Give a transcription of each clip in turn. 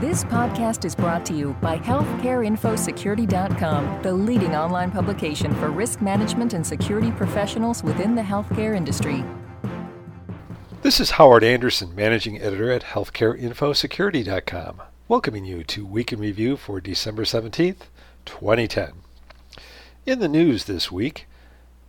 This podcast is brought to you by HealthcareInfoSecurity.com, the leading online publication for risk management and security professionals within the healthcare industry. This is Howard Anderson, Managing Editor at HealthcareInfoSecurity.com, welcoming you to Week in Review for December 17th, 2010. In the news this week,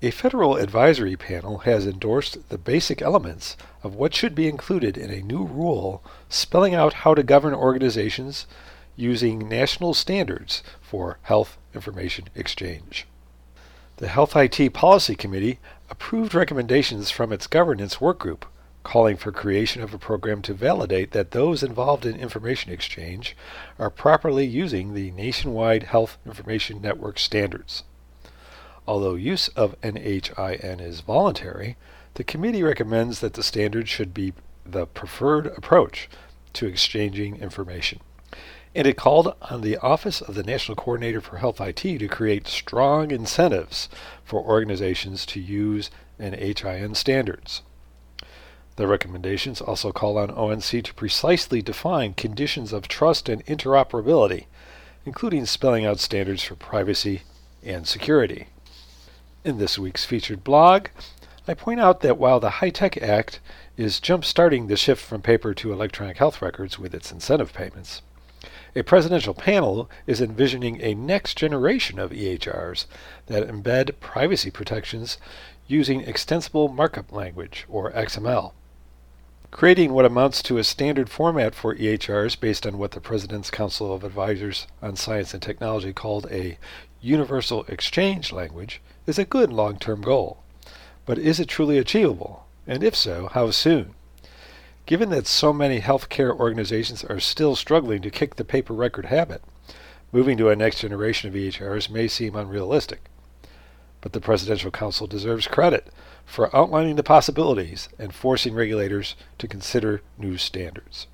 a federal advisory panel has endorsed the basic elements of what should be included in a new rule spelling out how to govern organizations using national standards for health information exchange. The Health IT Policy Committee approved recommendations from its governance workgroup calling for creation of a program to validate that those involved in information exchange are properly using the nationwide health information network standards. Although use of NHIN is voluntary, the committee recommends that the standard should be the preferred approach to exchanging information. And it called on the Office of the National Coordinator for Health IT to create strong incentives for organizations to use NHIN standards. The recommendations also call on ONC to precisely define conditions of trust and interoperability, including spelling out standards for privacy and security. In this week's featured blog, I point out that while the HITECH Act is jump-starting the shift from paper to electronic health records with its incentive payments, a presidential panel is envisioning a next generation of EHRs that embed privacy protections using extensible markup language, or XML. Creating what amounts to a standard format for EHRs based on what the President's Council of Advisors on Science and Technology called a universal exchange language is a good long term goal. But is it truly achievable? And if so, how soon? Given that so many healthcare organizations are still struggling to kick the paper record habit, moving to a next generation of EHRs may seem unrealistic. But the Presidential Council deserves credit for outlining the possibilities and forcing regulators to consider new standards.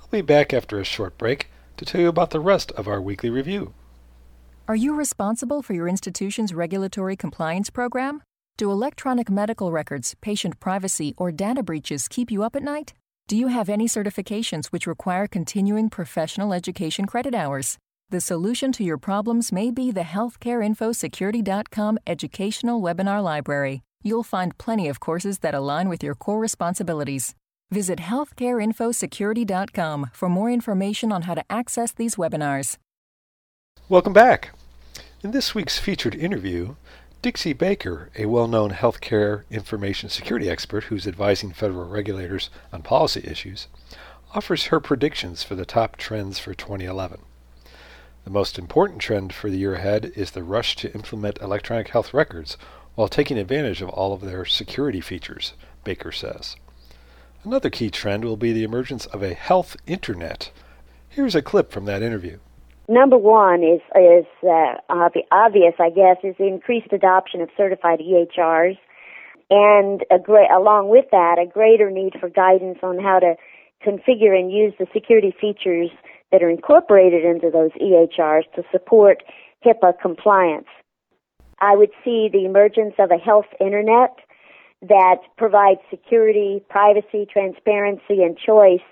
I'll be back after a short break to tell you about the rest of our weekly review. Are you responsible for your institution's regulatory compliance program? Do electronic medical records, patient privacy, or data breaches keep you up at night? Do you have any certifications which require continuing professional education credit hours? The solution to your problems may be the HealthcareInfoSecurity.com educational webinar library. You'll find plenty of courses that align with your core responsibilities. Visit HealthcareInfoSecurity.com for more information on how to access these webinars. Welcome back. In this week's featured interview, Dixie Baker, a well known healthcare information security expert who's advising federal regulators on policy issues, offers her predictions for the top trends for 2011. The most important trend for the year ahead is the rush to implement electronic health records while taking advantage of all of their security features, Baker says. Another key trend will be the emergence of a health internet. Here's a clip from that interview. Number one is is uh, obvious, I guess, is the increased adoption of certified EHRs, and along with that, a greater need for guidance on how to configure and use the security features that are incorporated into those EHRs to support HIPAA compliance. I would see the emergence of a health internet that provides security, privacy, transparency, and choice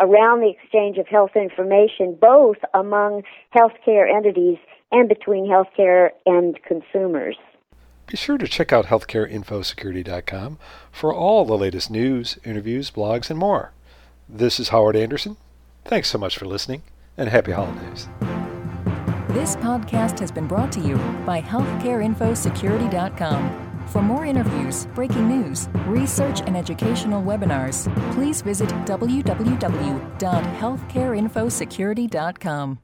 around the exchange of health information, both among healthcare entities and between healthcare and consumers. Be sure to check out healthcareinfosecurity.com for all the latest news, interviews, blogs, and more. This is Howard Anderson. Thanks so much for listening, and happy holidays. This podcast has been brought to you by healthcareinfosecurity.com. For more interviews, breaking news, research, and educational webinars, please visit www.healthcareinfosecurity.com.